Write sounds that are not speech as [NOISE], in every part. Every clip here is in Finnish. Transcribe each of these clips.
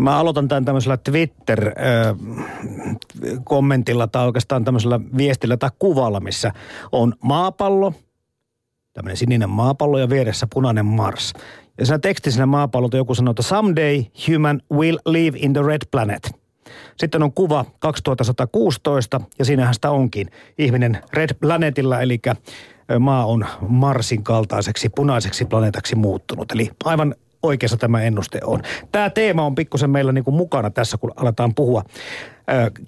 Mä aloitan tämän tämmöisellä Twitter-kommentilla tai oikeastaan tämmöisellä viestillä tai kuvalla, missä on maapallo, tämmöinen sininen maapallo ja vieressä punainen Mars. Ja siinä tekstisenä maapallolta joku sanoo, että someday human will live in the red planet. Sitten on kuva 2116 ja siinähän sitä onkin. Ihminen red planetilla, eli maa on Marsin kaltaiseksi punaiseksi planeetaksi muuttunut. Eli aivan oikeassa tämä ennuste on. Tämä teema on pikkusen meillä niin kuin mukana tässä, kun aletaan puhua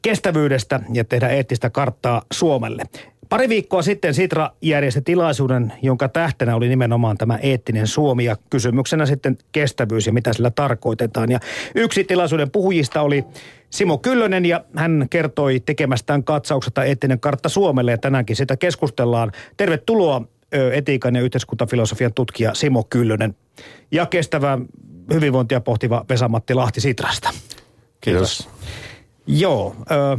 kestävyydestä ja tehdä eettistä karttaa Suomelle. Pari viikkoa sitten Sitra järjesti tilaisuuden, jonka tähtenä oli nimenomaan tämä eettinen Suomi ja kysymyksenä sitten kestävyys ja mitä sillä tarkoitetaan. Ja yksi tilaisuuden puhujista oli Simo Kyllönen ja hän kertoi tekemästään katsauksesta eettinen kartta Suomelle ja tänäänkin sitä keskustellaan. Tervetuloa etiikan ja yhteiskuntafilosofian tutkija Simo Kyllönen ja kestävää hyvinvointia pohtiva Vesa-Matti Lahti Sitrasta. Kiitos. Kiitos. Joo, ö,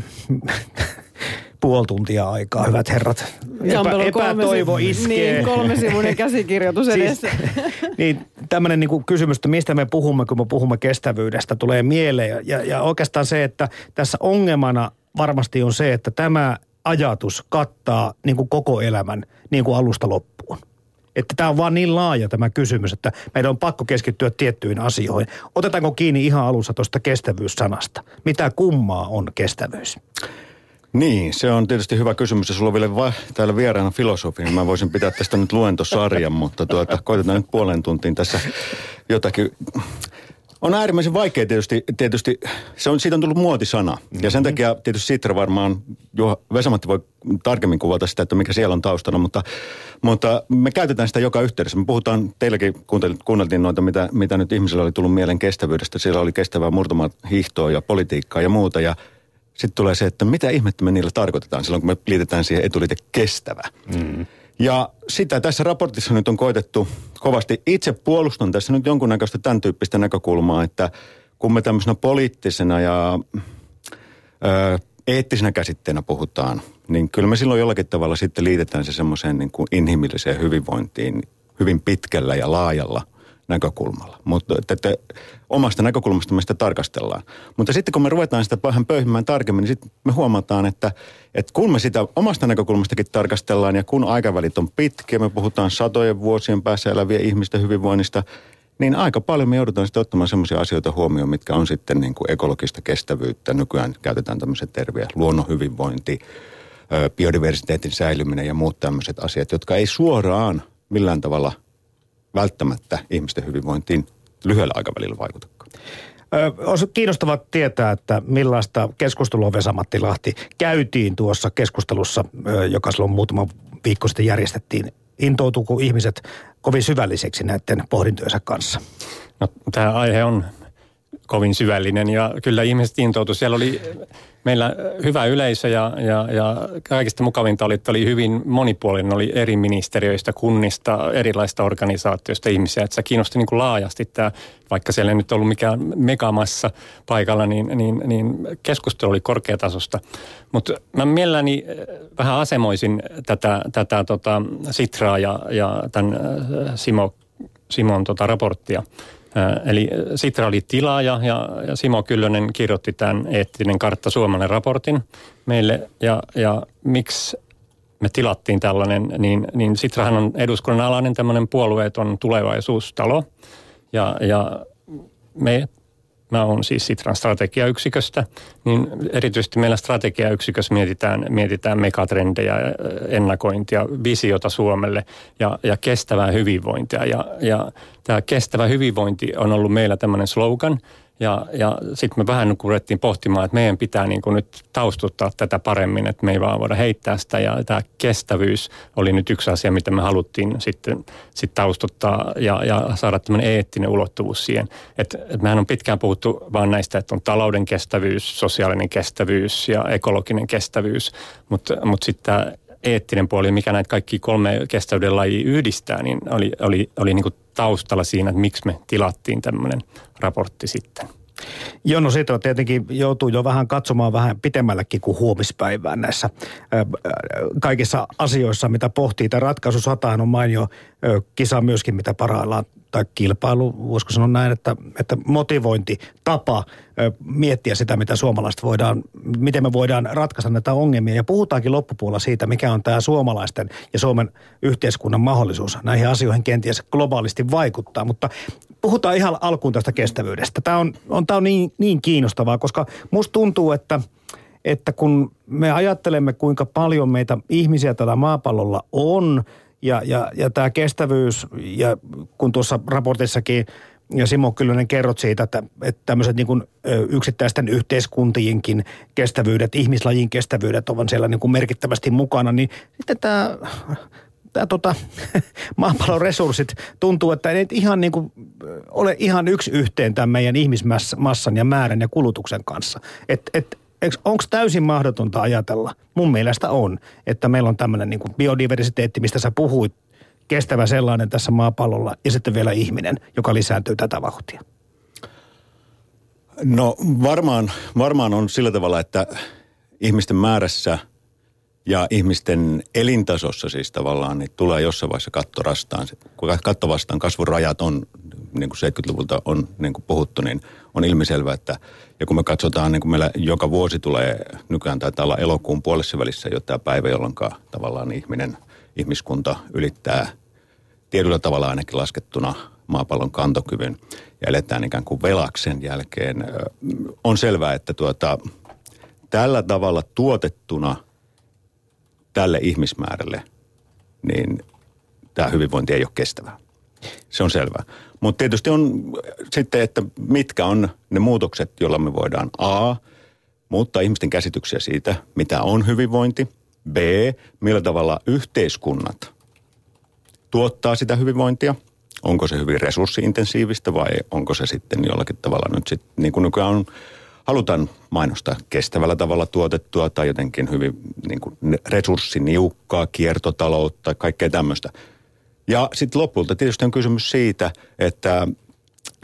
puoli tuntia aikaa, hyvät herrat. Epä, epätoivo iskee. Niin, kolmesivuinen [LAUGHS] käsikirjoitus siis, edessä. [LAUGHS] niin, tämmöinen niin kysymys, että mistä me puhumme, kun me puhumme kestävyydestä, tulee mieleen. Ja, ja oikeastaan se, että tässä ongelmana varmasti on se, että tämä ajatus kattaa niin kuin koko elämän niin kuin alusta loppuun. Että tämä on vaan niin laaja tämä kysymys, että meidän on pakko keskittyä tiettyihin asioihin. Otetaanko kiinni ihan alussa tuosta kestävyyssanasta? Mitä kummaa on kestävyys? Niin, se on tietysti hyvä kysymys. Ja sulla on vielä va- täällä vieraana filosofi, niin mä voisin pitää tästä nyt luentosarjan, mutta tuota, koitetaan nyt puolen tuntiin tässä jotakin on äärimmäisen vaikea tietysti, tietysti se on, siitä on tullut muotisana. Mm-hmm. Ja sen mm-hmm. takia tietysti Sitra varmaan, Juha Vesamatti voi tarkemmin kuvata sitä, että mikä siellä on taustana, mutta, mutta me käytetään sitä joka yhteydessä. Me puhutaan, teilläkin kuunneltiin noita, mitä, mitä nyt ihmisillä oli tullut mielen kestävyydestä. Siellä oli kestävää murtumaa hiihtoa ja politiikkaa ja muuta ja sitten tulee se, että mitä ihmettä me niillä tarkoitetaan silloin, kun me liitetään siihen etuliite kestävä. Mm. Ja sitä tässä raportissa nyt on koitettu kovasti. Itse puolustan tässä nyt jonkunnäköistä tämän tyyppistä näkökulmaa, että kun me tämmöisenä poliittisena ja ö, eettisenä käsitteenä puhutaan, niin kyllä me silloin jollakin tavalla sitten liitetään se semmoiseen niin kuin inhimilliseen hyvinvointiin hyvin pitkällä ja laajalla näkökulmalla. Mutta että, että omasta näkökulmasta me sitä tarkastellaan. Mutta sitten kun me ruvetaan sitä vähän pöyhimään tarkemmin, niin sitten me huomataan, että, että kun me sitä omasta näkökulmastakin tarkastellaan ja kun aikavälit on pitkiä, me puhutaan satojen vuosien päässä eläviä ihmisten hyvinvoinnista, niin aika paljon me joudutaan sitten ottamaan sellaisia asioita huomioon, mitkä on sitten niin kuin ekologista kestävyyttä. Nykyään käytetään tämmöiset terviä, luonnon hyvinvointi, biodiversiteetin säilyminen ja muut tämmöiset asiat, jotka ei suoraan millään tavalla välttämättä ihmisten hyvinvointiin lyhyellä aikavälillä vaikutakaan. Olisi kiinnostavaa tietää, että millaista keskustelua Vesamatti Lahti käytiin tuossa keskustelussa, joka silloin muutama viikko sitten järjestettiin. Intoutuuko ihmiset kovin syvälliseksi näiden pohdintojensa kanssa? No, tämä aihe on kovin syvällinen ja kyllä ihmiset intoutuivat. Siellä oli meillä hyvä yleisö ja, ja, ja kaikista mukavinta oli, että oli hyvin monipuolinen, oli eri ministeriöistä, kunnista, erilaista organisaatioista ihmisiä. Että se kiinnosti niin kuin laajasti tämä, vaikka siellä ei nyt ollut mikään megamassa paikalla, niin, niin, niin keskustelu oli korkeatasosta. Mutta mä mielelläni vähän asemoisin tätä, tätä tota Sitraa ja, ja tämän Simo, Simon tota raporttia. Eli Sitra oli tilaaja ja, ja Simo Kyllönen kirjoitti tämän eettinen kartta Suomalle raportin meille. Ja, ja miksi me tilattiin tällainen, niin, niin Sitrahan on eduskunnan alainen tämmöinen puolueeton tulevaisuustalo. Ja, ja me mä oon siis Sitran strategiayksiköstä, niin erityisesti meillä strategiayksikössä mietitään, mietitään megatrendejä, ennakointia, visiota Suomelle ja, ja kestävää hyvinvointia. Ja, ja tämä kestävä hyvinvointi on ollut meillä tämmöinen slogan – ja, ja sitten me vähän niin ruvettiin pohtimaan, että meidän pitää niin kuin nyt taustuttaa tätä paremmin, että me ei vaan voida heittää sitä. Ja tämä kestävyys oli nyt yksi asia, mitä me haluttiin sitten sit taustuttaa ja, ja saada tämmöinen eettinen ulottuvuus siihen. Että et mehän on pitkään puhuttu vaan näistä, että on talouden kestävyys, sosiaalinen kestävyys ja ekologinen kestävyys. Mutta mut sitten tämä eettinen puoli, mikä näitä kaikki kolme kestävyyden lajia yhdistää, niin oli, oli, oli niin kuin taustalla siinä, että miksi me tilattiin tämmöinen raportti sitten. Joo, no siitä tietenkin joutuu jo vähän katsomaan vähän pitemmällekin kuin huomispäivään näissä kaikissa asioissa, mitä pohtii. Tämä ratkaisu sataan on mainio kisa myöskin, mitä parhaillaan tai kilpailu, voisiko sanoa näin, että, että motivointitapa miettiä sitä, mitä suomalaiset voidaan, miten me voidaan ratkaista näitä ongelmia. Ja puhutaankin loppupuolella siitä, mikä on tämä suomalaisten ja Suomen yhteiskunnan mahdollisuus näihin asioihin kenties globaalisti vaikuttaa. Mutta puhutaan ihan alkuun tästä kestävyydestä. Tämä on, on, tämä on niin, niin kiinnostavaa, koska musta tuntuu, että että kun me ajattelemme, kuinka paljon meitä ihmisiä tällä maapallolla on, ja, ja, ja tämä kestävyys, ja kun tuossa raportissakin ja Simo Kyllönen kerrot siitä, että, että tämmöiset niin yksittäisten yhteiskuntienkin kestävyydet, ihmislajin kestävyydet ovat siellä niin kuin merkittävästi mukana, niin sitten tämä tämä tota, [LAUGHS] maapallon resurssit tuntuu, että ei ihan niin kuin ole ihan yksi yhteen tämän meidän ihmismassan ja määrän ja kulutuksen kanssa. Et, et, onko täysin mahdotonta ajatella? Mun mielestä on, että meillä on tämmöinen niin biodiversiteetti, mistä sä puhuit, kestävä sellainen tässä maapallolla ja sitten vielä ihminen, joka lisääntyy tätä vauhtia. No varmaan, varmaan on sillä tavalla, että ihmisten määrässä ja ihmisten elintasossa siis tavallaan niin tulee jossain vaiheessa katto rastaan. Kun katto vastaan kasvurajat on, niin kuin 70-luvulta on niin kuin puhuttu, niin on ilmiselvä, että ja kun me katsotaan, niin kuin meillä joka vuosi tulee, nykyään taitaa olla elokuun puolessa välissä jo tämä päivä, jolloin tavallaan ihminen, ihmiskunta ylittää tietyllä tavalla ainakin laskettuna maapallon kantokyvyn ja eletään ikään kuin velaksen jälkeen. On selvää, että tuota, tällä tavalla tuotettuna tälle ihmismäärälle, niin tämä hyvinvointi ei ole kestävää. Se on selvää. Mutta tietysti on sitten, että mitkä on ne muutokset, joilla me voidaan A, muuttaa ihmisten käsityksiä siitä, mitä on hyvinvointi. B, millä tavalla yhteiskunnat tuottaa sitä hyvinvointia. Onko se hyvin resurssiintensiivistä vai onko se sitten jollakin tavalla nyt sitten, niin kuin nykyään on, halutaan mainostaa kestävällä tavalla tuotettua tai jotenkin hyvin niin kuin resurssiniukkaa, kiertotaloutta, kaikkea tämmöistä – ja sitten lopulta tietysti on kysymys siitä, että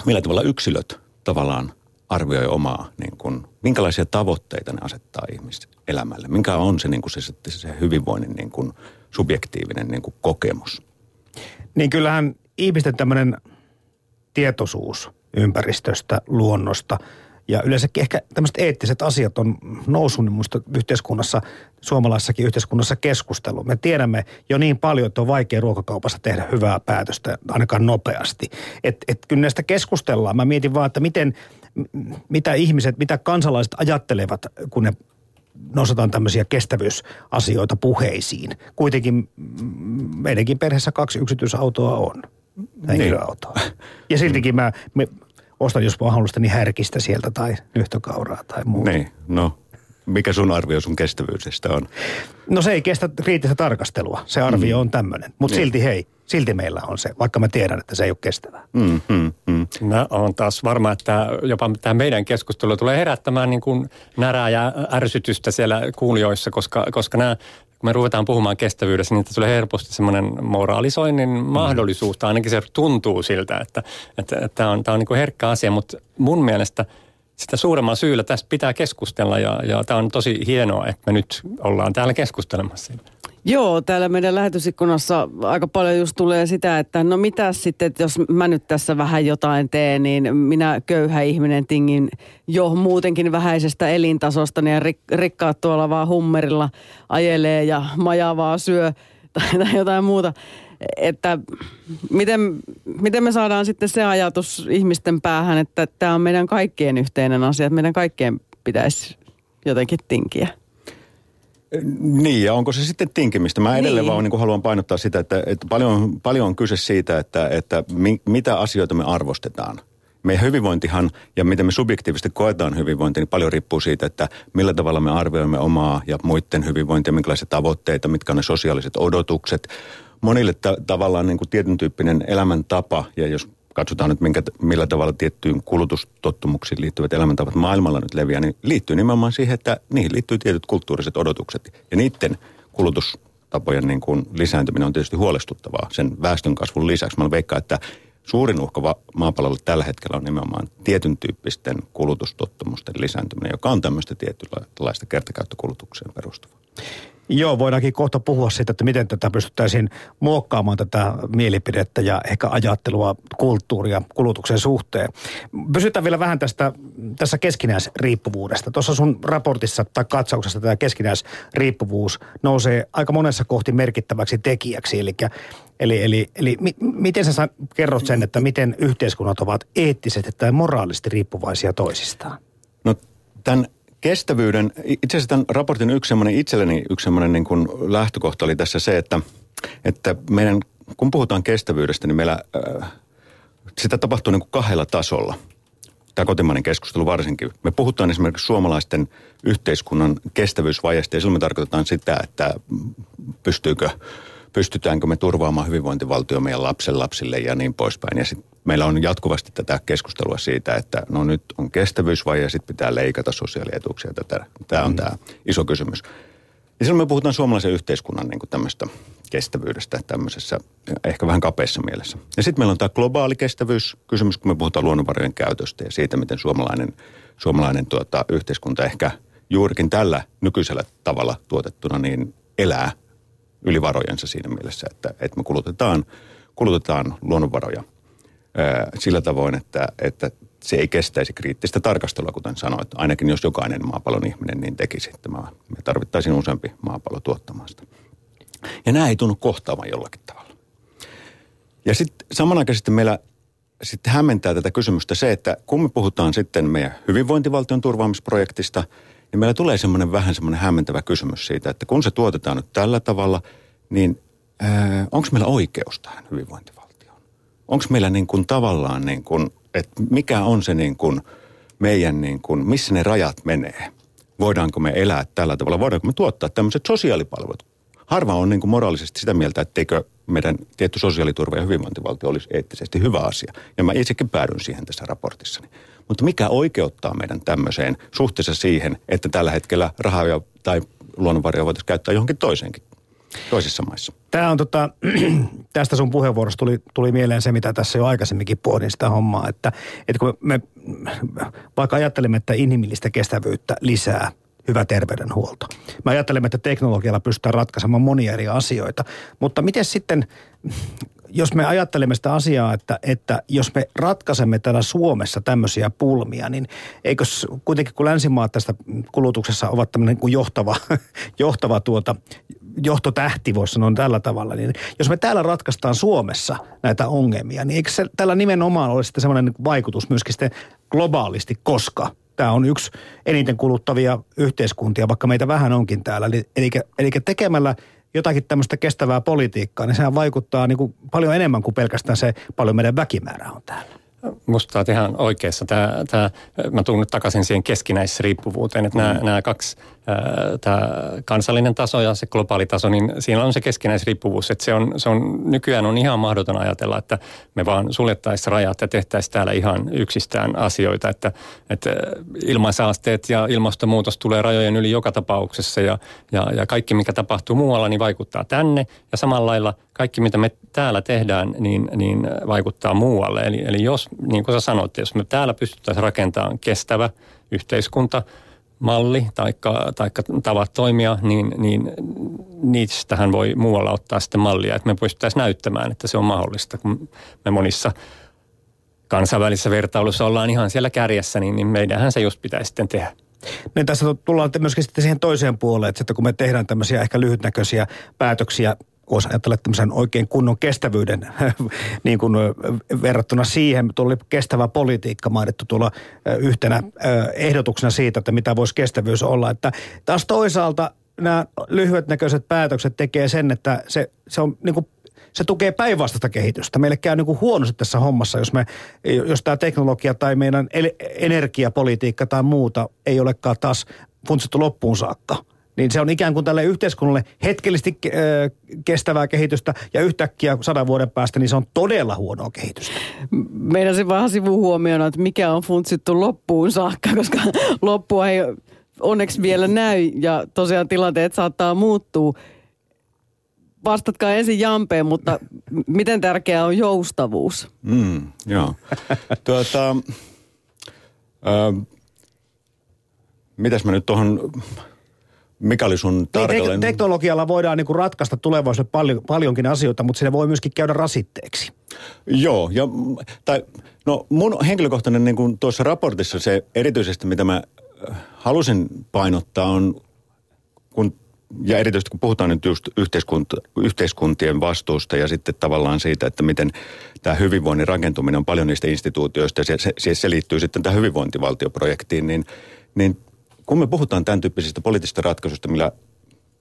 millä tavalla yksilöt tavallaan arvioi omaa, niin kun, minkälaisia tavoitteita ne asettaa ihmiselämälle. Minkä on se, niin kun se, se, hyvinvoinnin niin kun, subjektiivinen niin kun, kokemus. Niin kyllähän ihmisten tämmöinen tietoisuus ympäristöstä, luonnosta – ja yleensäkin ehkä tämmöiset eettiset asiat on noussut niin muista yhteiskunnassa, suomalaisessakin yhteiskunnassa keskustelu. Me tiedämme jo niin paljon, että on vaikea ruokakaupassa tehdä hyvää päätöstä ainakaan nopeasti. Että et kyllä näistä keskustellaan. Mä mietin vaan, että miten, mitä ihmiset, mitä kansalaiset ajattelevat, kun ne nostetaan tämmöisiä kestävyysasioita puheisiin. Kuitenkin meidänkin perheessä kaksi yksityisautoa on henkilöautoa. Niin. [LAUGHS] Ja siltikin mä, me, ostan jos mahdollista niin härkistä sieltä tai nyhtökauraa tai muuta. Niin, no mikä sun arvio sun kestävyydestä on? No se ei kestä kriittistä tarkastelua. Se arvio mm. on tämmöinen. Mutta niin. silti hei, silti meillä on se, vaikka mä tiedän, että se ei ole kestävää. Mm, mm, mm. No on taas varma, että jopa tämä meidän keskustelu tulee herättämään niin kuin närää ja ärsytystä siellä kuulijoissa, koska, koska nämä kun me ruvetaan puhumaan kestävyydestä, niin tulee helposti semmoinen moraalisoinnin mm. mahdollisuus, tai ainakin se tuntuu siltä, että, että, että tämä on, tämä on niin herkkä asia, mutta mun mielestä sitä suuremman syyllä tästä pitää keskustella, ja, ja tämä on tosi hienoa, että me nyt ollaan täällä keskustelemassa siitä. Joo, täällä meidän lähetysikkunassa aika paljon just tulee sitä, että no mitä sitten, että jos mä nyt tässä vähän jotain teen, niin minä köyhä ihminen tingin jo muutenkin vähäisestä elintasosta, ja rik- rikkaat tuolla vaan hummerilla ajelee ja majavaa syö [LAUGHS] tai, tai jotain muuta. Että miten, miten me saadaan sitten se ajatus ihmisten päähän, että tämä on meidän kaikkien yhteinen asia, että meidän kaikkien pitäisi jotenkin tinkiä. Niin, ja onko se sitten tinkimistä? Mä edelleen niin. vaan niin kuin haluan painottaa sitä, että, että paljon, paljon on kyse siitä, että, että mi, mitä asioita me arvostetaan. Meidän hyvinvointihan ja miten me subjektiivisesti koetaan hyvinvointi, niin paljon riippuu siitä, että millä tavalla me arvioimme omaa ja muiden hyvinvointia, minkälaisia tavoitteita, mitkä on ne sosiaaliset odotukset. Monille ta- tavallaan niin kuin tietyn tyyppinen elämäntapa, ja jos katsotaan nyt minkä, millä tavalla tiettyyn kulutustottumuksiin liittyvät elämäntavat maailmalla nyt leviää, niin liittyy nimenomaan siihen, että niihin liittyy tietyt kulttuuriset odotukset. Ja niiden kulutustapojen niin kuin lisääntyminen on tietysti huolestuttavaa sen väestönkasvun lisäksi. Mä veikkaan, että suurin uhka maapallolla tällä hetkellä on nimenomaan tietyn tyyppisten kulutustottumusten lisääntyminen, joka on tämmöistä tietynlaista kertakäyttökulutukseen perustuvaa. Joo, voidaankin kohta puhua siitä, että miten tätä pystyttäisiin muokkaamaan tätä mielipidettä ja ehkä ajattelua, kulttuuria kulutuksen suhteen. Pysytään vielä vähän tästä, tässä keskinäisriippuvuudesta. Tuossa sun raportissa tai katsauksessa tämä keskinäisriippuvuus nousee aika monessa kohti merkittäväksi tekijäksi. Eli, eli, eli, eli mi, miten sä kerrot sen, että miten yhteiskunnat ovat eettisesti tai moraalisesti riippuvaisia toisistaan? No tämän kestävyyden, itse asiassa tämän raportin yksi semmoinen itselleni yksi semmoinen niin kuin lähtökohta oli tässä se, että, että meidän, kun puhutaan kestävyydestä, niin meillä äh, sitä tapahtuu niin kuin kahdella tasolla. Tämä kotimainen keskustelu varsinkin. Me puhutaan esimerkiksi suomalaisten yhteiskunnan kestävyysvajasta ja silloin me tarkoitetaan sitä, että pystyykö pystytäänkö me turvaamaan hyvinvointivaltio meidän lapsen lapsille ja niin poispäin. Ja sit meillä on jatkuvasti tätä keskustelua siitä, että no nyt on kestävyysvaje ja sitten pitää leikata sosiaalietuuksia. Tätä. Tämä on mm. tämä iso kysymys. Ja silloin me puhutaan suomalaisen yhteiskunnan niin kuin tämmöistä kestävyydestä tämmöisessä ehkä vähän kapeassa mielessä. Ja sitten meillä on tämä globaali kestävyyskysymys, kun me puhutaan luonnonvarojen käytöstä ja siitä, miten suomalainen, suomalainen tuota, yhteiskunta ehkä juurikin tällä nykyisellä tavalla tuotettuna niin elää yli varojensa siinä mielessä, että, että me kulutetaan, kulutetaan luonnonvaroja sillä tavoin, että, että se ei kestäisi kriittistä tarkastelua, kuten sanoit. Ainakin jos jokainen maapallon ihminen niin tekisi. Että me tarvittaisiin useampi maapallo tuottamaan sitä. Ja nämä ei tunnu kohtaamaan jollakin tavalla. Ja sitten samanaikaisesti meillä sitten hämmentää tätä kysymystä se, että kun me puhutaan sitten meidän hyvinvointivaltion turvaamisprojektista – niin meillä tulee semmoinen vähän semmoinen hämmentävä kysymys siitä, että kun se tuotetaan nyt tällä tavalla, niin onko meillä oikeus tähän hyvinvointivaltioon? Onko meillä niin kuin tavallaan niin kuin, että mikä on se niin kuin meidän niin kuin, missä ne rajat menee? Voidaanko me elää tällä tavalla? Voidaanko me tuottaa tämmöiset sosiaalipalvelut? Harva on niin kuin moraalisesti sitä mieltä, etteikö meidän tietty sosiaaliturva ja hyvinvointivaltio olisi eettisesti hyvä asia. Ja mä itsekin päädyn siihen tässä raportissani. Mutta mikä oikeuttaa meidän tämmöiseen suhteessa siihen, että tällä hetkellä rahaa tai luonnonvaroja voitaisiin käyttää johonkin toiseenkin toisissa maissa. Tämä on tota, [CLEARS THROAT] tästä sun puheenvuorosta tuli, tuli mieleen se, mitä tässä jo aikaisemminkin pohdin sitä hommaa, että, että kun me, vaikka ajattelemme, että inhimillistä kestävyyttä lisää hyvä terveydenhuolto. Me ajattelemme, että teknologialla pystytään ratkaisemaan monia eri asioita, mutta miten sitten jos me ajattelemme sitä asiaa, että, että jos me ratkaisemme täällä Suomessa tämmöisiä pulmia, niin eikö kuitenkin kun länsimaat tästä kulutuksessa ovat tämmöinen kuin johtava, [LAUGHS] johtava tuota, johtotähti, voisi sanoa tällä tavalla, niin jos me täällä ratkaistaan Suomessa näitä ongelmia, niin eikö se tällä nimenomaan ole sitten semmoinen vaikutus myöskin sitten globaalisti, koska tämä on yksi eniten kuluttavia yhteiskuntia, vaikka meitä vähän onkin täällä. Eli, eli, eli tekemällä jotakin tämmöistä kestävää politiikkaa, niin sehän vaikuttaa niin kuin paljon enemmän kuin pelkästään se, paljon meidän väkimäärä on täällä. Musta olet ihan oikeassa. Tämä, tämä, mä tuun nyt takaisin siihen keskinäisriippuvuuteen, että mm. nämä, nämä kaksi tämä kansallinen taso ja se globaali taso, niin siinä on se keskinäisriippuvuus. Että se on, se on, nykyään on ihan mahdoton ajatella, että me vaan suljettaisiin rajat ja tehtäisiin täällä ihan yksistään asioita. Että, että ilmaisaasteet ja ilmastonmuutos tulee rajojen yli joka tapauksessa ja, ja, ja kaikki, mikä tapahtuu muualla, niin vaikuttaa tänne. Ja samalla lailla kaikki, mitä me täällä tehdään, niin, niin vaikuttaa muualle. Eli, eli jos, niin kuin sä sanoit, jos me täällä pystyttäisiin rakentamaan kestävä yhteiskunta – malli tai tavat toimia, niin, niin niistähän voi muualla ottaa sitten mallia, että me pystyttäisiin näyttämään, että se on mahdollista, kun me monissa kansainvälisissä vertailussa ollaan ihan siellä kärjessä, niin, niin meidänhän se just pitäisi sitten tehdä. Niin tässä tullaan myöskin sitten siihen toiseen puoleen, että kun me tehdään tämmöisiä ehkä lyhytnäköisiä päätöksiä voisi ajatella tämmöisen oikein kunnon kestävyyden [LAUGHS] niin kuin verrattuna siihen. Tuli kestävä politiikka mainittu tuolla yhtenä ehdotuksena siitä, että mitä voisi kestävyys olla. Että taas toisaalta nämä lyhyetnäköiset päätökset tekee sen, että se, se on niin kuin se tukee päinvastaista kehitystä. Meille käy niin kuin huonosti tässä hommassa, jos, me, jos tämä teknologia tai meidän energiapolitiikka tai muuta ei olekaan taas funtsittu loppuun saakka niin se on ikään kuin tälle yhteiskunnalle hetkellisesti kestävää kehitystä ja yhtäkkiä sadan vuoden päästä niin se on todella huonoa kehitystä. Meidän se vähän sivuhuomiona, että mikä on funtsittu loppuun saakka, [LAUGHS] koska loppua ei onneksi vielä näy ja tosiaan tilanteet saattaa muuttua. Vastatkaa ensin Jampeen, mutta miten tärkeää on joustavuus? Mm, joo. [LAUGHS] tuota, äh, mitäs mä nyt tuohon mikä oli sun Niin, tarkalleen... tek- teknologialla voidaan niin kuin ratkaista tulevaisuudessa paljon, paljonkin asioita, mutta siinä voi myöskin käydä rasitteeksi. Joo, ja, tai no mun henkilökohtainen niin kuin tuossa raportissa se erityisesti, mitä mä äh, halusin painottaa on, kun, ja erityisesti kun puhutaan nyt just yhteiskunta, yhteiskuntien vastuusta ja sitten tavallaan siitä, että miten tämä hyvinvoinnin rakentuminen on paljon niistä instituutioista ja se, se, se, se liittyy sitten tähän hyvinvointivaltioprojektiin, niin, niin kun me puhutaan tämän tyyppisistä poliittisista ratkaisuista, millä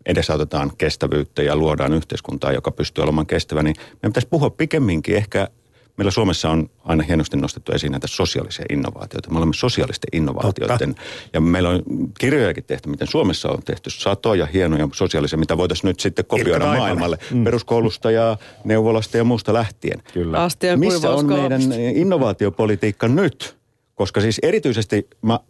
edesautetaan kestävyyttä ja luodaan yhteiskuntaa, joka pystyy olemaan kestävä, niin meidän pitäisi puhua pikemminkin ehkä, meillä Suomessa on aina hienosti nostettu esiin näitä sosiaalisia innovaatioita. Me olemme sosiaalisten innovaatioiden, ja meillä on kirjojakin tehty, miten Suomessa on tehty satoja hienoja sosiaalisia, mitä voitaisiin nyt sitten kopioida Taipale. maailmalle, mm. peruskoulusta ja neuvolasta ja muusta lähtien. Kyllä. Astian Missä on meidän innovaatiopolitiikka nyt? Koska siis erityisesti, mä,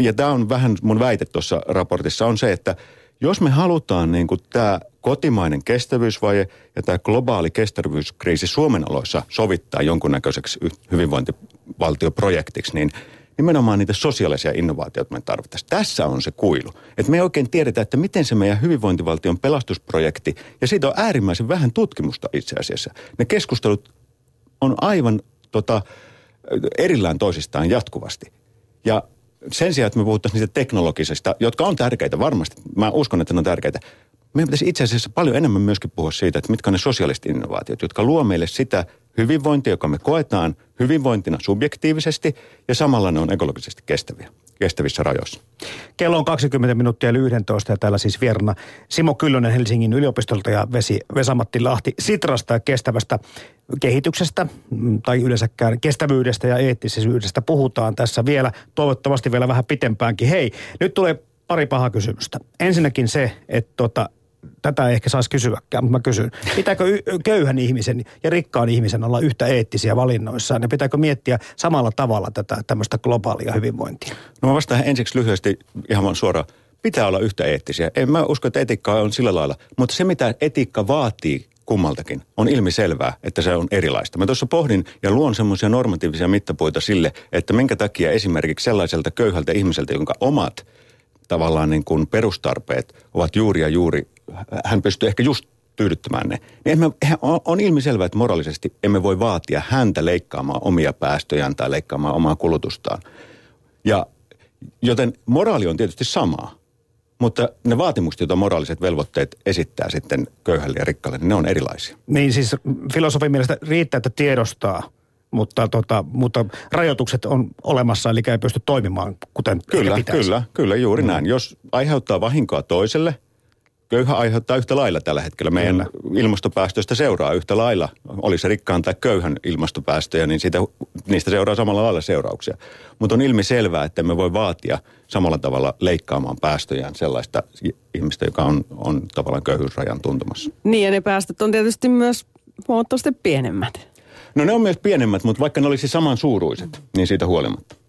ja tämä on vähän mun väite tuossa raportissa, on se, että jos me halutaan niin tämä kotimainen kestävyysvaje ja tämä globaali kestävyyskriisi Suomen aloissa sovittaa jonkunnäköiseksi hyvinvointivaltioprojektiksi, niin nimenomaan niitä sosiaalisia innovaatioita me tarvittaisiin. Tässä on se kuilu. Että me ei oikein tiedetä, että miten se meidän hyvinvointivaltion pelastusprojekti, ja siitä on äärimmäisen vähän tutkimusta itse asiassa. Ne keskustelut on aivan tota, erillään toisistaan jatkuvasti. Ja sen sijaan, että me puhuttaisiin niistä teknologisista, jotka on tärkeitä varmasti, mä uskon, että ne on tärkeitä, meidän pitäisi itse asiassa paljon enemmän myöskin puhua siitä, että mitkä on ne sosiaaliset innovaatiot, jotka luo meille sitä hyvinvointia, joka me koetaan hyvinvointina subjektiivisesti, ja samalla ne on ekologisesti kestäviä, kestävissä rajoissa. Kello on 20 minuuttia yli 11 ja täällä siis vierana Simo Kyllönen Helsingin yliopistolta ja Vesi, Vesamatti Lahti Sitrasta ja kestävästä kehityksestä mm, tai yleensäkään kestävyydestä ja eettisyydestä puhutaan tässä vielä, toivottavasti vielä vähän pitempäänkin. Hei, nyt tulee pari pahaa kysymystä. Ensinnäkin se, että tota, tätä ei ehkä saisi kysyäkään, mutta mä kysyn. Pitääkö y- köyhän ihmisen ja rikkaan ihmisen olla yhtä eettisiä valinnoissaan ja pitääkö miettiä samalla tavalla tätä tämmöistä globaalia hyvinvointia? No mä vastaan ensiksi lyhyesti ihan suoraan. Pitää olla yhtä eettisiä. En mä usko, että etiikka on sillä lailla. Mutta se, mitä etiikka vaatii kummaltakin, on ilmiselvää, että se on erilaista. Mä tuossa pohdin ja luon semmoisia normatiivisia mittapuita sille, että minkä takia esimerkiksi sellaiselta köyhältä ihmiseltä, jonka omat tavallaan niin kuin perustarpeet ovat juuri ja juuri, hän pystyy ehkä just tyydyttämään ne. Niin eihän- on, on ilmiselvää, että moraalisesti emme voi vaatia häntä leikkaamaan omia päästöjään tai leikkaamaan omaa kulutustaan. Ja joten moraali on tietysti samaa, mutta ne vaatimukset, joita moraaliset velvoitteet esittää sitten köyhälle ja rikkaalle, niin ne on erilaisia. Niin siis filosofin mielestä riittää, että tiedostaa, mutta, tota, mutta rajoitukset on olemassa, eli ei pysty toimimaan kuten Kyllä, pitäisi. kyllä, kyllä, juuri mm. näin. Jos aiheuttaa vahinkoa toiselle, köyhä aiheuttaa yhtä lailla tällä hetkellä. Meidän Kyllä. ilmastopäästöistä seuraa yhtä lailla, oli se rikkaan tai köyhän ilmastopäästöjä, niin siitä, niistä seuraa samalla lailla seurauksia. Mutta on ilmi selvää, että me voi vaatia samalla tavalla leikkaamaan päästöjään sellaista ihmistä, joka on, on tavallaan köyhyysrajan tuntumassa. Niin ja ne päästöt on tietysti myös huomattavasti pienemmät. No ne on myös pienemmät, mutta vaikka ne olisi saman suuruiset, niin siitä huolimatta.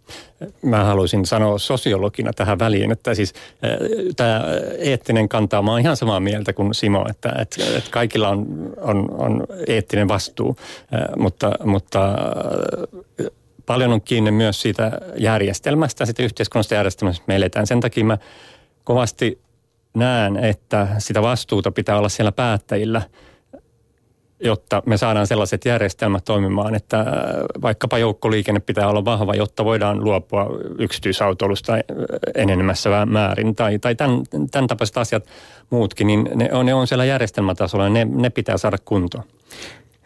Mä haluaisin sanoa sosiologina tähän väliin, että siis tämä eettinen kantaa, mä oon ihan samaa mieltä kuin Simo, että, että, kaikilla on, on, on eettinen vastuu, mutta, mutta paljon on kiinni myös siitä järjestelmästä, siitä yhteiskunnasta järjestelmästä, me eletään. Sen takia mä kovasti näen, että sitä vastuuta pitää olla siellä päättäjillä – jotta me saadaan sellaiset järjestelmät toimimaan, että äh, vaikkapa joukkoliikenne pitää olla vahva, jotta voidaan luopua yksityisautoilusta äh, enenemässä määrin tai, tai tämän, tämän tapaiset asiat muutkin, niin ne on, ne on siellä järjestelmätasolla ja ne, ne pitää saada kuntoon.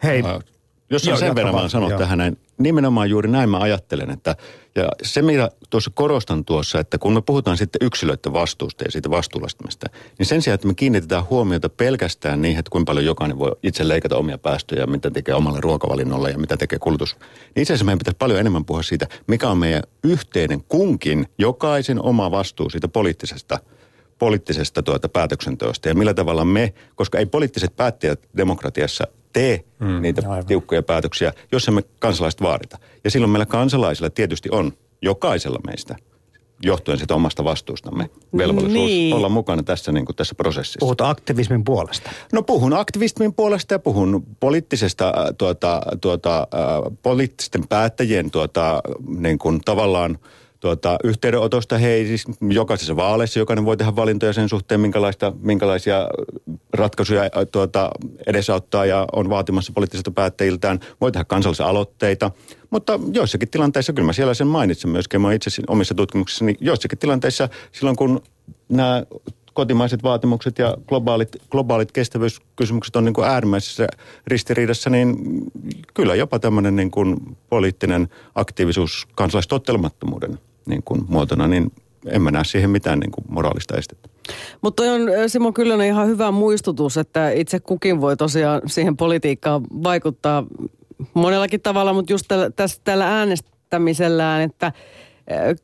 Hei, Jos Joo, on sen verran vaan. sanoa tähän näin, nimenomaan juuri näin mä ajattelen, että ja se mitä tuossa korostan tuossa, että kun me puhutaan sitten yksilöiden vastuusta ja siitä vastuullistamista, niin sen sijaan, että me kiinnitetään huomiota pelkästään niihin, että kuinka paljon jokainen voi itse leikata omia päästöjä, mitä tekee omalle ruokavalinnolle ja mitä tekee kulutus, niin itse asiassa meidän pitäisi paljon enemmän puhua siitä, mikä on meidän yhteinen kunkin, jokaisen oma vastuu siitä poliittisesta poliittisesta tuota päätöksenteosta ja millä tavalla me, koska ei poliittiset päättäjät demokratiassa tee mm, niitä aivan. tiukkoja päätöksiä, jos emme kansalaiset vaadita. Ja silloin meillä kansalaisilla tietysti on, jokaisella meistä, johtuen siitä omasta vastuustamme, velvollisuus Niin. olla mukana tässä, niin kuin tässä prosessissa. puhut aktivismin puolesta. No puhun aktivismin puolesta ja puhun poliittisesta, äh, tuota, tuota, äh, poliittisten päättäjien tuota, niin kuin tavallaan tuota, yhteydenotosta. Hei, siis jokaisessa vaaleissa jokainen voi tehdä valintoja sen suhteen, minkälaista, minkälaisia ratkaisuja tuota, edesauttaa ja on vaatimassa poliittisilta päättäjiltään. Voi tehdä kansallisia aloitteita, mutta joissakin tilanteissa, kyllä mä siellä sen mainitsen myöskin, mä itse omissa tutkimuksissani, joissakin tilanteissa silloin kun nämä kotimaiset vaatimukset ja globaalit, globaalit kestävyyskysymykset on niin kuin äärimmäisessä ristiriidassa, niin kyllä jopa tämmöinen niin kuin poliittinen aktiivisuus kansalaistottelemattomuuden niin kuin muotona, niin en mä näe siihen mitään niin kuin moraalista estettä. Mutta on Simo Kyllönen ihan hyvä muistutus, että itse kukin voi tosiaan siihen politiikkaan vaikuttaa monellakin tavalla, mutta just tällä, tässä, tällä äänestämisellään, että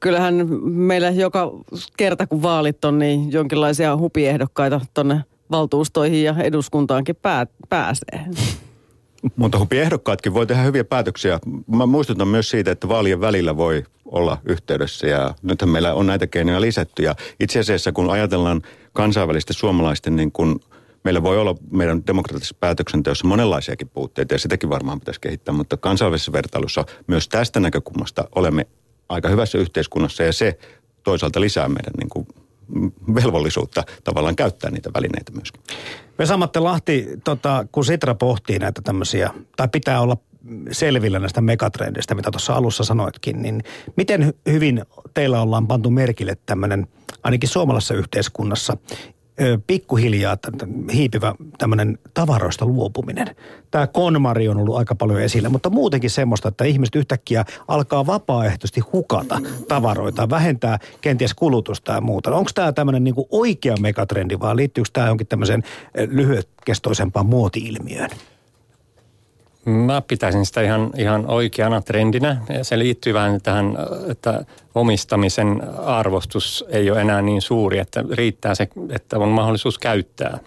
kyllähän meillä joka kerta kun vaalit on, niin jonkinlaisia hupiehdokkaita tuonne valtuustoihin ja eduskuntaankin pää, pääsee. Mutta hupiehdokkaatkin voi tehdä hyviä päätöksiä. Mä muistutan myös siitä, että vaalien välillä voi olla yhteydessä ja nythän meillä on näitä keinoja lisätty. Ja itse asiassa kun ajatellaan kansainvälistä suomalaisten niin kun meillä voi olla meidän demokraattisessa päätöksenteossa monenlaisiakin puutteita ja sitäkin varmaan pitäisi kehittää, mutta kansainvälisessä vertailussa myös tästä näkökulmasta olemme aika hyvässä yhteiskunnassa ja se toisaalta lisää meidän niin kuin velvollisuutta tavallaan käyttää niitä välineitä myöskin. Vesa-Matti Lahti, tota, kun Sitra pohtii näitä tämmöisiä, tai pitää olla selvillä näistä megatrendeistä, mitä tuossa alussa sanoitkin, niin miten hyvin teillä ollaan pantu merkille tämmöinen, ainakin suomalaisessa yhteiskunnassa, pikkuhiljaa hiipivä tämmöinen tavaroista luopuminen. Tämä konmari on ollut aika paljon esillä, mutta muutenkin semmoista, että ihmiset yhtäkkiä alkaa vapaaehtoisesti hukata tavaroita, vähentää kenties kulutusta ja muuta. Onko tämä tämmöinen niinku oikea megatrendi vai liittyykö tämä jonkin tämmöiseen lyhytkestoisempaan muoti-ilmiöön? Mä pitäisin sitä ihan, ihan oikeana trendinä. Se liittyy vähän tähän, että omistamisen arvostus ei ole enää niin suuri, että riittää se, että on mahdollisuus käyttää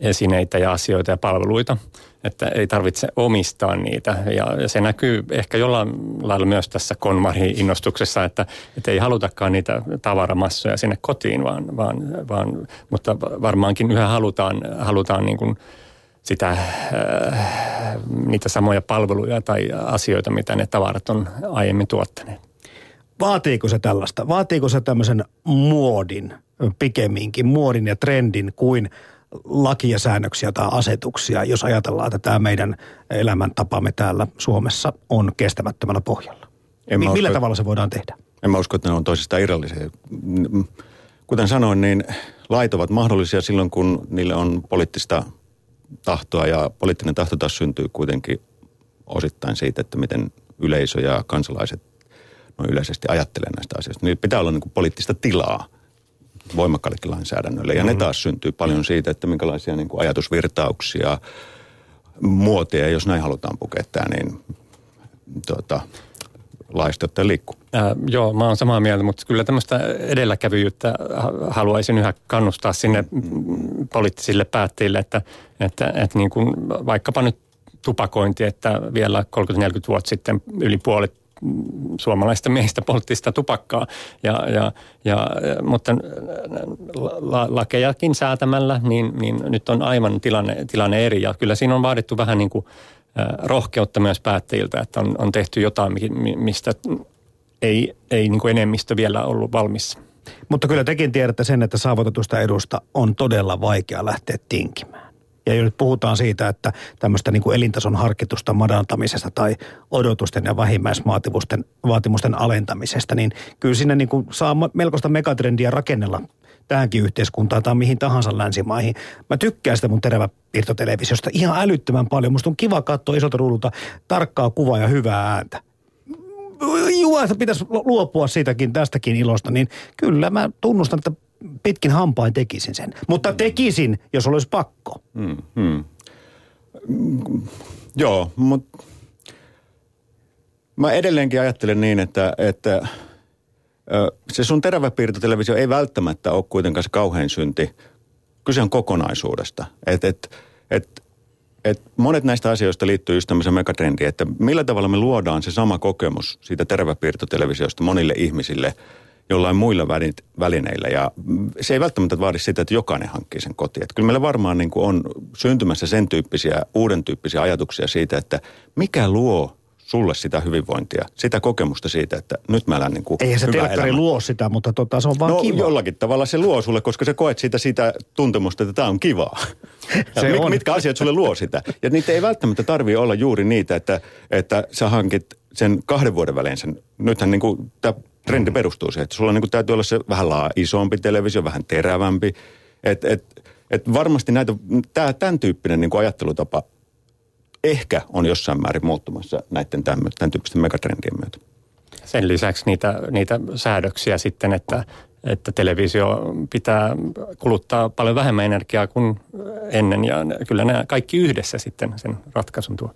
esineitä ja asioita ja palveluita. Että ei tarvitse omistaa niitä. Ja, se näkyy ehkä jollain lailla myös tässä konmari-innostuksessa, että, että ei halutakaan niitä tavaramassoja sinne kotiin, vaan, vaan, vaan mutta varmaankin yhä halutaan, halutaan niin kuin – sitä, äh, niitä samoja palveluja tai asioita, mitä ne tavarat on aiemmin tuottaneet. Vaatiiko se tällaista? Vaatiiko se tämmöisen muodin pikemminkin, muodin ja trendin kuin lakia, säännöksiä tai asetuksia, jos ajatellaan, että tämä meidän elämäntapamme täällä Suomessa on kestämättömällä pohjalla? En Millä usko, tavalla se voidaan tehdä? En mä usko, että ne on toisistaan irrallisia. Kuten sanoin, niin lait ovat mahdollisia silloin, kun niille on poliittista tahtoa ja poliittinen tahto taas syntyy kuitenkin osittain siitä, että miten yleisö ja kansalaiset no yleisesti ajattelee näistä asioista. Niillä pitää olla niin kuin poliittista tilaa voimakkaallekin lainsäädännölle. Ja mm-hmm. ne taas syntyy paljon siitä, että minkälaisia niin kuin ajatusvirtauksia, muotia, jos näin halutaan pukettaa, niin tuota, laista ottaen liikkuu. Äh, joo, mä oon samaa mieltä, mutta kyllä tämmöistä edelläkävijyyttä haluaisin yhä kannustaa sinne poliittisille päättäjille, että, että, että niin kuin vaikkapa nyt tupakointi, että vielä 30-40 vuotta sitten yli puolet suomalaista miehistä polttista tupakkaa, ja, ja, ja, mutta la, lakejakin säätämällä, niin, niin nyt on aivan tilanne, tilanne eri, ja kyllä siinä on vaadittu vähän niin kuin rohkeutta myös päättäjiltä, että on, on tehty jotain, mistä ei, ei niin kuin enemmistö vielä ollut valmis. Mutta kyllä tekin tiedätte sen, että saavutetusta edusta on todella vaikea lähteä tinkimään. Ja nyt puhutaan siitä, että tämmöistä niin kuin elintason harkitusta madaltamisesta tai odotusten ja vähimmäisvaatimusten vaatimusten alentamisesta, niin kyllä sinne niin kuin saa melkoista megatrendiä rakennella tähänkin yhteiskuntaan tai mihin tahansa länsimaihin. Mä tykkään sitä mun teräväpiirtotelevisiosta ihan älyttömän paljon. Musta on kiva katsoa isolta ruudulta tarkkaa kuvaa ja hyvää ääntä. Juo, pitäisi luopua siitäkin, tästäkin ilosta, niin kyllä mä tunnustan, että pitkin hampain tekisin sen. Mutta tekisin, jos olisi pakko. Hmm, hmm. Joo, mutta mä edelleenkin ajattelen niin, että, että se sun teräväpiirtotelevisio ei välttämättä ole kuitenkaan se kauhean synti. Kyse on kokonaisuudesta. Et, et, et, et monet näistä asioista liittyy just tämmöiseen megatrendiin, että millä tavalla me luodaan se sama kokemus siitä teräväpiirtotelevisiosta monille ihmisille jollain muilla välineillä. Ja se ei välttämättä vaadi sitä, että jokainen hankkii sen kotiin. Että kyllä meillä varmaan niin on syntymässä sen tyyppisiä, uuden tyyppisiä ajatuksia siitä, että mikä luo sulle sitä hyvinvointia, sitä kokemusta siitä, että nyt mä elän niin kuin Eihän se telkkari luo sitä, mutta tota, se on vaan No kiva. jollakin tavalla se luo sulle, koska sä koet siitä, sitä tuntemusta, että tämä on kivaa. [LAUGHS] Se mit, on. Mitkä asiat sulle luo sitä. Ja niitä ei välttämättä tarvitse olla juuri niitä, että, että sä hankit sen kahden vuoden välein sen. Nythän niin kuin, tämä trendi perustuu siihen, että sulla niin kuin, täytyy olla se vähän laa, isompi televisio, vähän terävämpi. Et, et, et varmasti näitä, tää, tämän tyyppinen niin kuin ajattelutapa ehkä on jossain määrin muuttumassa näiden tämän, tämän tyyppisten megatrendien myötä. Sen lisäksi niitä, niitä säädöksiä sitten, että, että televisio pitää kuluttaa paljon vähemmän energiaa kuin ennen ja kyllä nämä kaikki yhdessä sitten sen ratkaisun tuo.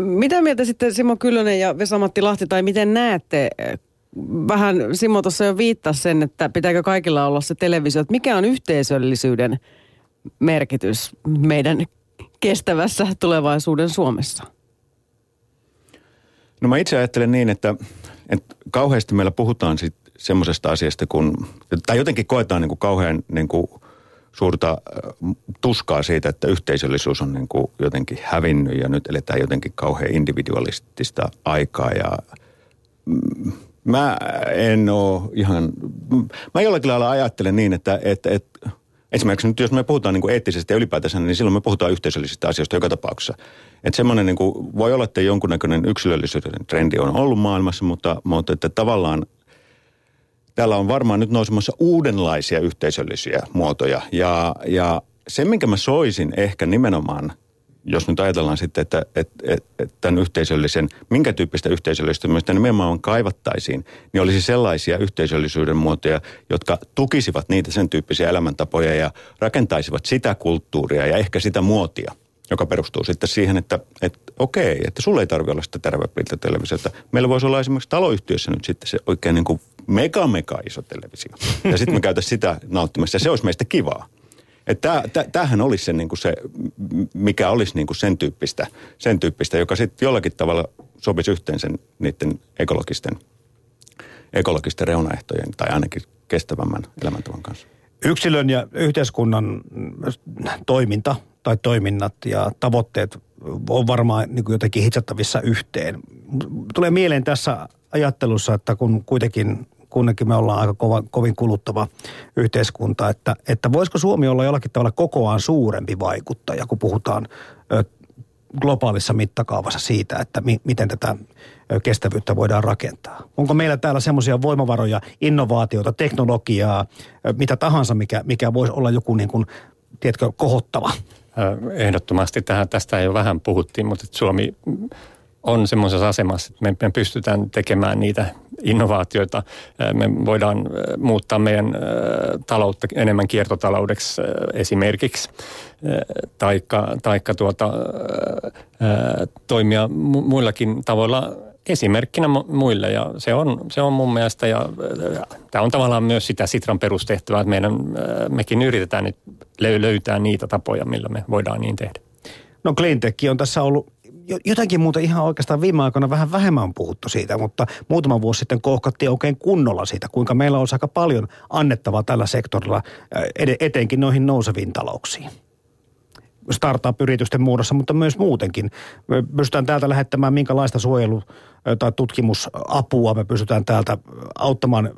Mitä mieltä sitten Simo Kyllönen ja Vesa-Matti Lahti, tai miten näette, vähän Simo tuossa jo viittasi sen, että pitääkö kaikilla olla se televisio, että mikä on yhteisöllisyyden merkitys meidän kestävässä tulevaisuuden Suomessa? No mä itse ajattelen niin, että, että kauheasti meillä puhutaan sit semmoisesta asiasta, kun, tai jotenkin koetaan niin kuin kauhean niin kuin suurta äh, tuskaa siitä, että yhteisöllisyys on niin kuin jotenkin hävinnyt ja nyt eletään jotenkin kauhean individualistista aikaa ja mm, mä en ole ihan, mä jollakin lailla ajattelen niin, että, että, että Esimerkiksi nyt jos me puhutaan niin kuin eettisesti ja ylipäätänsä, niin silloin me puhutaan yhteisöllisistä asioista joka tapauksessa. Että semmoinen niin kuin, voi olla, että jonkunnäköinen yksilöllisyyden trendi on ollut maailmassa, mutta, mutta että tavallaan täällä on varmaan nyt nousemassa uudenlaisia yhteisöllisiä muotoja. Ja, ja se, minkä mä soisin ehkä nimenomaan, jos nyt ajatellaan sitten, että, että, että, että tämän yhteisöllisen, minkä tyyppistä yhteisöllistymistä nimenomaan kaivattaisiin, niin olisi sellaisia yhteisöllisyyden muotoja, jotka tukisivat niitä sen tyyppisiä elämäntapoja ja rakentaisivat sitä kulttuuria ja ehkä sitä muotia, joka perustuu sitten siihen, että, että okei, että sulla ei tarvitse olla sitä tervepiltä televisiota. Meillä voisi olla esimerkiksi taloyhtiössä nyt sitten se oikein niin kuin mega mega iso televisio. Ja sitten me [LAUGHS] käytäisiin sitä nauttimassa ja se olisi meistä kivaa. Että tämähän olisi se, niin kuin se, mikä olisi niin kuin sen, tyyppistä, sen tyyppistä, joka sitten jollakin tavalla sopisi yhteen sen niiden ekologisten, ekologisten reunaehtojen tai ainakin kestävämmän elämäntavan kanssa. Yksilön ja yhteiskunnan toiminta tai toiminnat ja tavoitteet on varmaan niin jotenkin hitsattavissa yhteen. Tulee mieleen tässä ajattelussa, että kun kuitenkin kuitenkin me ollaan aika kova, kovin kuluttava yhteiskunta, että, että voisiko Suomi olla jollakin tavalla kokoaan suurempi vaikuttaja, kun puhutaan ö, globaalissa mittakaavassa siitä, että mi, miten tätä kestävyyttä voidaan rakentaa. Onko meillä täällä semmoisia voimavaroja, innovaatioita, teknologiaa, mitä tahansa, mikä, mikä voisi olla joku niin kuin, tiedätkö, kohottava? Ehdottomasti tähän, tästä jo vähän puhuttiin, mutta Suomi on semmoisessa asemassa, että me, me pystytään tekemään niitä innovaatioita. Me voidaan muuttaa meidän taloutta enemmän kiertotaloudeksi esimerkiksi, taikka, taikka tuota, toimia muillakin tavoilla esimerkkinä muille ja se on, se on mun mielestä ja tämä on tavallaan myös sitä Sitran perustehtävää, että meidän, mekin yritetään nyt löytää niitä tapoja, millä me voidaan niin tehdä. No Cleantech on tässä ollut jotenkin muuta ihan oikeastaan viime aikoina vähän vähemmän on puhuttu siitä, mutta muutama vuosi sitten kohkattiin oikein kunnolla siitä, kuinka meillä on aika paljon annettavaa tällä sektorilla, etenkin noihin nouseviin talouksiin startup-yritysten muodossa, mutta myös muutenkin. Me pystytään täältä lähettämään minkälaista suojelu- tai tutkimusapua, me pystytään täältä auttamaan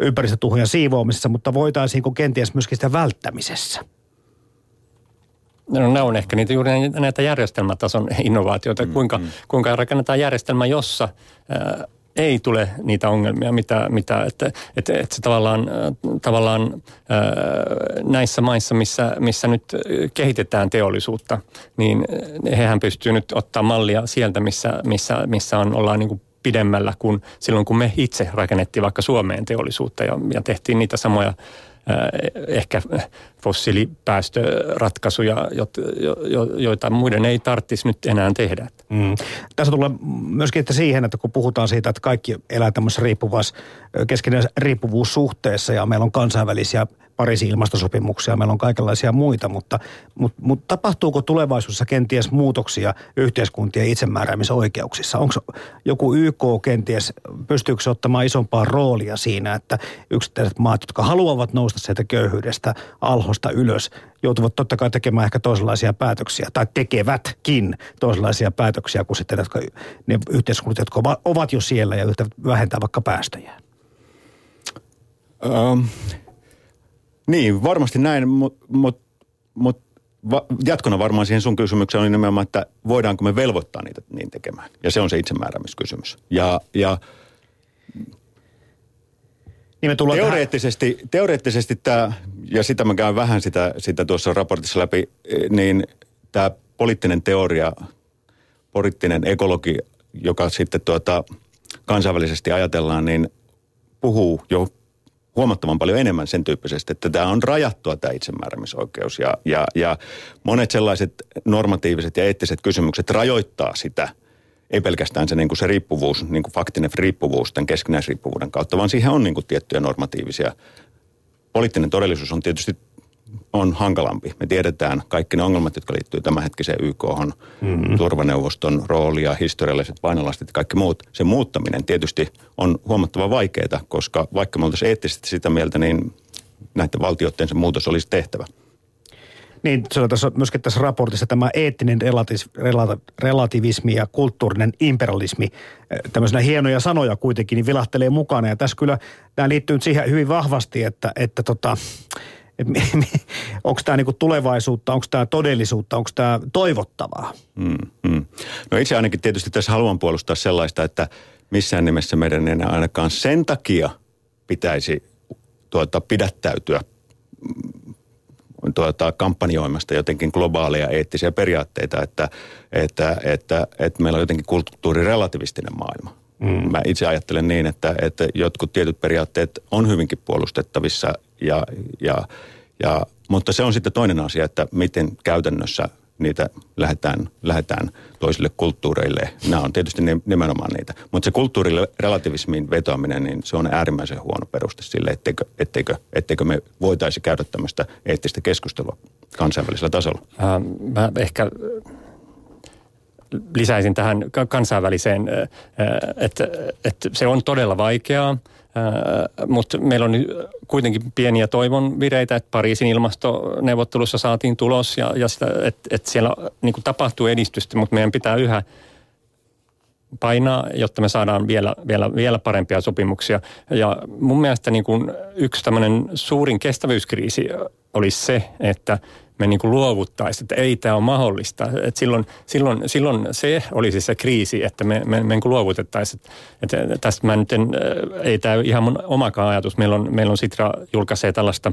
ympäristötuhojen siivoamisessa, mutta voitaisiinko kenties myöskin sitä välttämisessä? No, ne on ehkä niitä juuri näitä järjestelmätason innovaatioita, mm, kuinka, mm. kuinka rakennetaan järjestelmä, jossa ää, ei tule niitä ongelmia, mitä, mitä että, että, että se tavallaan, tavallaan ää, näissä maissa, missä, missä nyt kehitetään teollisuutta, niin hehän pystyy nyt ottaa mallia sieltä, missä, missä, missä on, ollaan niin kuin pidemmällä kuin silloin, kun me itse rakennettiin vaikka Suomeen teollisuutta ja, ja tehtiin niitä samoja ehkä fossiilipäästöratkaisuja, joita muiden ei tarvitsisi nyt enää tehdä. Mm. Tässä tulee myöskin että siihen, että kun puhutaan siitä, että kaikki elää tämmöisessä riippuvassa, keskeinen riippuvuussuhteessa ja meillä on kansainvälisiä Pariisin ilmastosopimuksia, meillä on kaikenlaisia muita, mutta, mutta, mutta tapahtuuko tulevaisuudessa kenties muutoksia yhteiskuntien itsemääräämisoikeuksissa? Onko joku YK kenties, pystyykö se ottamaan isompaa roolia siinä, että yksittäiset maat, jotka haluavat nousta sieltä köyhyydestä alhosta ylös, joutuvat totta kai tekemään ehkä toisenlaisia päätöksiä, tai tekevätkin toisenlaisia päätöksiä kuin sitten jotka, ne yhteiskunnat, jotka ovat jo siellä ja vähentää vaikka päästöjä. Um, niin, varmasti näin, mutta mut, mut va, jatkona varmaan siihen sun kysymykseen oli nimenomaan, että voidaanko me velvoittaa niitä niin tekemään. Ja se on se itsemääräämiskysymys. Ja, ja niin me teoreettisesti, tähän... teoreettisesti tämä, ja sitä mä käyn vähän sitä, sitä tuossa raportissa läpi, niin tämä poliittinen teoria, poliittinen ekologi, joka sitten tuota, kansainvälisesti ajatellaan, niin puhuu jo huomattavan paljon enemmän sen tyyppisesti, että tämä on rajattua tämä itsemääräämisoikeus ja, ja, ja monet sellaiset normatiiviset ja eettiset kysymykset rajoittaa sitä, ei pelkästään se, niin kuin se riippuvuus, niin kuin faktinen riippuvuus tämän keskinäisriippuvuuden kautta, vaan siihen on niin kuin tiettyjä normatiivisia. Poliittinen todellisuus on tietysti on hankalampi. Me tiedetään kaikki ne ongelmat, jotka liittyy tämänhetkiseen YK, mm-hmm. turvaneuvoston roolia, historialliset painolastit ja kaikki muut. Se muuttaminen tietysti on huomattavan vaikeaa, koska vaikka me oltaisiin eettisesti sitä mieltä, niin näiden valtioiden se muutos olisi tehtävä. Niin, se on tässä, myöskin tässä raportissa tämä eettinen relatis, relativismi ja kulttuurinen imperialismi, tämmöisenä hienoja sanoja kuitenkin, niin vilahtelee mukana. Ja tässä kyllä, tämä liittyy siihen hyvin vahvasti, että, että tota, onko tämä niinku tulevaisuutta, onko tämä todellisuutta, onko tämä toivottavaa? Mm, mm. No itse ainakin tietysti tässä haluan puolustaa sellaista, että missään nimessä meidän ei ainakaan sen takia pitäisi tuota, pidättäytyä mm, tuota, kampanjoimasta jotenkin globaaleja eettisiä periaatteita, että, että, että, että meillä on jotenkin kulttuurirelativistinen maailma. Mm. Mä itse ajattelen niin, että, että jotkut tietyt periaatteet on hyvinkin puolustettavissa ja, ja, ja, mutta se on sitten toinen asia, että miten käytännössä niitä lähdetään, lähdetään toisille kulttuureille. Nämä on tietysti nimenomaan niitä. Mutta se kulttuurille relativismiin vetoaminen, niin se on äärimmäisen huono peruste sille, etteikö, etteikö, etteikö me voitaisi käydä tämmöistä eettistä keskustelua kansainvälisellä tasolla. Äh, mä ehkä lisäisin tähän kansainväliseen, että, että se on todella vaikeaa, mutta meillä on kuitenkin pieniä toivon vireitä, että Pariisin ilmastoneuvottelussa saatiin tulos ja, ja sitä, että, että siellä niin kuin tapahtuu edistystä, mutta meidän pitää yhä painaa, jotta me saadaan vielä, vielä, vielä parempia sopimuksia. Ja mun mielestä niin kuin yksi tämmöinen suurin kestävyyskriisi olisi se, että me niin kuin luovuttaisiin, että ei tämä ole mahdollista. Et silloin, silloin, silloin se olisi se kriisi, että me, me, me niin luovutettaisiin. Että, tästä mä nyt en, äh, ei tämä ihan mun omakaan ajatus. Meillä on, meillä on Sitra julkaisee tällaista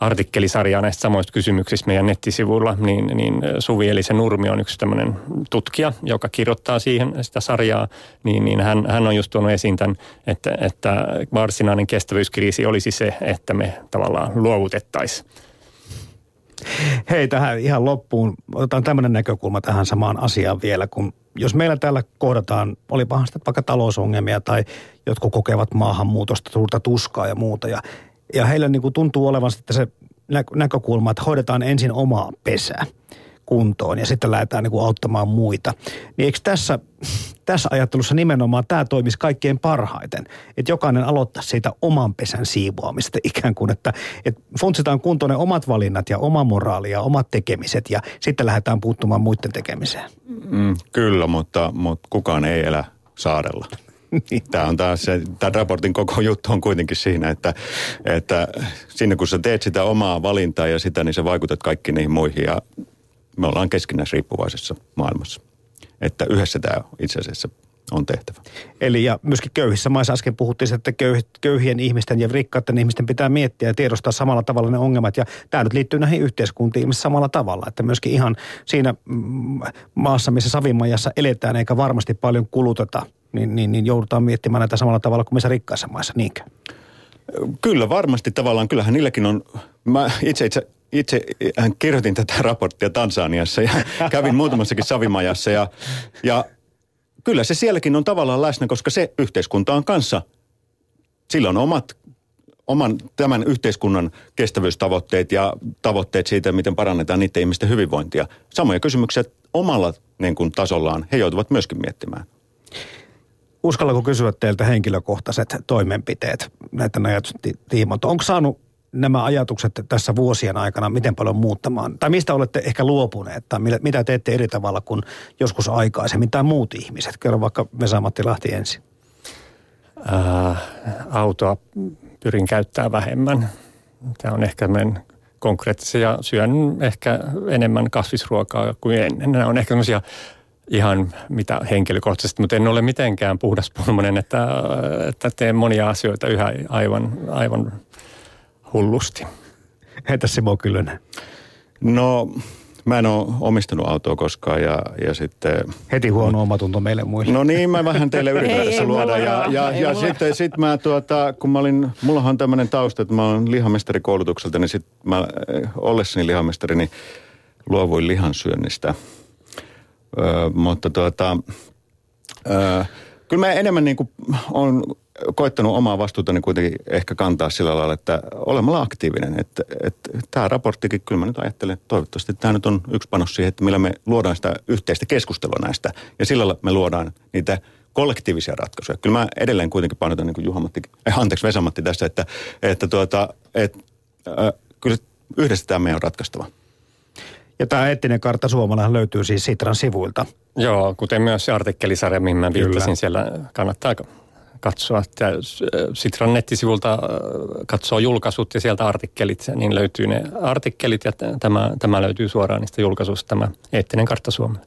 artikkelisarjaa näistä samoista kysymyksistä meidän nettisivuilla, niin, niin Suvi eli se Nurmi on yksi tämmöinen tutkija, joka kirjoittaa siihen sitä sarjaa, niin, niin hän, hän on just tuonut esiin tämän, että, että varsinainen kestävyyskriisi olisi se, että me tavallaan luovutettaisiin Hei, tähän ihan loppuun. Otetaan tämmöinen näkökulma tähän samaan asiaan vielä, kun jos meillä täällä kohdataan, olipahan sitten vaikka talousongelmia tai jotkut kokevat maahanmuutosta suurta tuskaa ja muuta. Ja, ja heillä niin kuin tuntuu olevan sitten se näkökulma, että hoidetaan ensin omaa pesää kuntoon ja sitten lähdetään niin kuin auttamaan muita. Niin eikö tässä, tässä ajattelussa nimenomaan tämä toimisi kaikkein parhaiten? Että jokainen aloittaa siitä oman pesän siivoamista [LAUGHS] ikään kuin, että, että funtsitaan kuntoon ne omat valinnat ja oma moraali ja omat tekemiset ja sitten lähdetään puuttumaan muiden tekemiseen. Mm, kyllä, mutta, mutta kukaan ei elä saarella. Niin. Tämä on taas se, tämän raportin koko juttu on kuitenkin siinä, että, että sinne kun sä teet sitä omaa valintaa ja sitä, niin sä vaikutat kaikki niihin muihin ja me ollaan keskinäisriippuvaisessa maailmassa. Että yhdessä tämä itse asiassa on tehtävä. Eli ja myöskin köyhissä maissa äsken puhuttiin, että köyhien ihmisten ja rikkaiden ihmisten pitää miettiä ja tiedostaa samalla tavalla ne ongelmat. Ja tämä nyt liittyy näihin yhteiskuntiin samalla tavalla, että myöskin ihan siinä mm, maassa, missä Savimajassa eletään eikä varmasti paljon kuluteta, niin, niin, niin joudutaan miettimään näitä samalla tavalla kuin missä rikkaissa maissa, niinkö? Kyllä varmasti tavallaan, kyllähän niilläkin on, mä itse itse itse kirjoitin tätä [LAUGHS] raporttia Tansaniassa ja [LAUGHS] kävin muutamassakin savimajassa ja, ja kyllä se sielläkin on tavallaan läsnä, koska se yhteiskunta on kanssa, sillä on omat oman tämän yhteiskunnan kestävyystavoitteet ja tavoitteet siitä, miten parannetaan niiden ihmisten hyvinvointia. Samoja kysymyksiä omalla niin kuin, tasollaan he joutuvat myöskin miettimään. Uskallako kysyä teiltä henkilökohtaiset toimenpiteet näiden ajatusten tiimoilta? Onko saanut nämä ajatukset tässä vuosien aikana miten paljon muuttamaan? Tai mistä olette ehkä luopuneet tai mitä teette eri tavalla kuin joskus aikaisemmin tai muut ihmiset? Kerro vaikka Vesa-Matti Lahti ensin. Ää, autoa pyrin käyttää vähemmän. Tämä on ehkä meidän konkreettisia. Syön ehkä enemmän kasvisruokaa kuin ennen. Nämä on ehkä sellaisia ihan mitä henkilökohtaisesti, mutta en ole mitenkään pulmonen, että, että teen monia asioita yhä aivan, aivan hullusti. Entäs Simo Kyllönen? No Mä en ole omistanut autoa koskaan ja, ja sitten... Heti huono omatunto meille muille. No niin, mä vähän teille [LAUGHS] yritän tässä luoda. Ja, ja, ja sitten sit mä tuota, kun mä olin, mullahan on tämmöinen tausta, että mä olen lihamestarikoulutukselta, niin sitten mä eh, ollessani lihamestari, niin luovuin lihansyönnistä. Öö, mutta tuota, öö, kyllä mä enemmän niin kuin on koittanut omaa vastuutani kuitenkin ehkä kantaa sillä lailla, että olemalla aktiivinen. Että, että tämä raporttikin, kyllä mä nyt ajattelen, että toivottavasti tämä nyt on yksi panos siihen, että millä me luodaan sitä yhteistä keskustelua näistä. Ja sillä lailla me luodaan niitä kollektiivisia ratkaisuja. Kyllä mä edelleen kuitenkin painotan niin kuin Juha-Matti, eh, anteeksi Vesamatti tässä, että, että tuota, että äh, kyllä yhdessä tämä meidän on ratkaistava. Ja tämä eettinen kartta Suomalahan löytyy siis Sitran sivuilta. Joo, kuten myös se artikkelisarja, mihin mä viittasin, Kyllä. siellä kannattaa katsoa. Että Sitran nettisivulta äh, katsoo julkaisut ja sieltä artikkelit, niin löytyy ne artikkelit ja tämä, tämä löytyy suoraan niistä julkaisuista, tämä eettinen kartta Suomelle.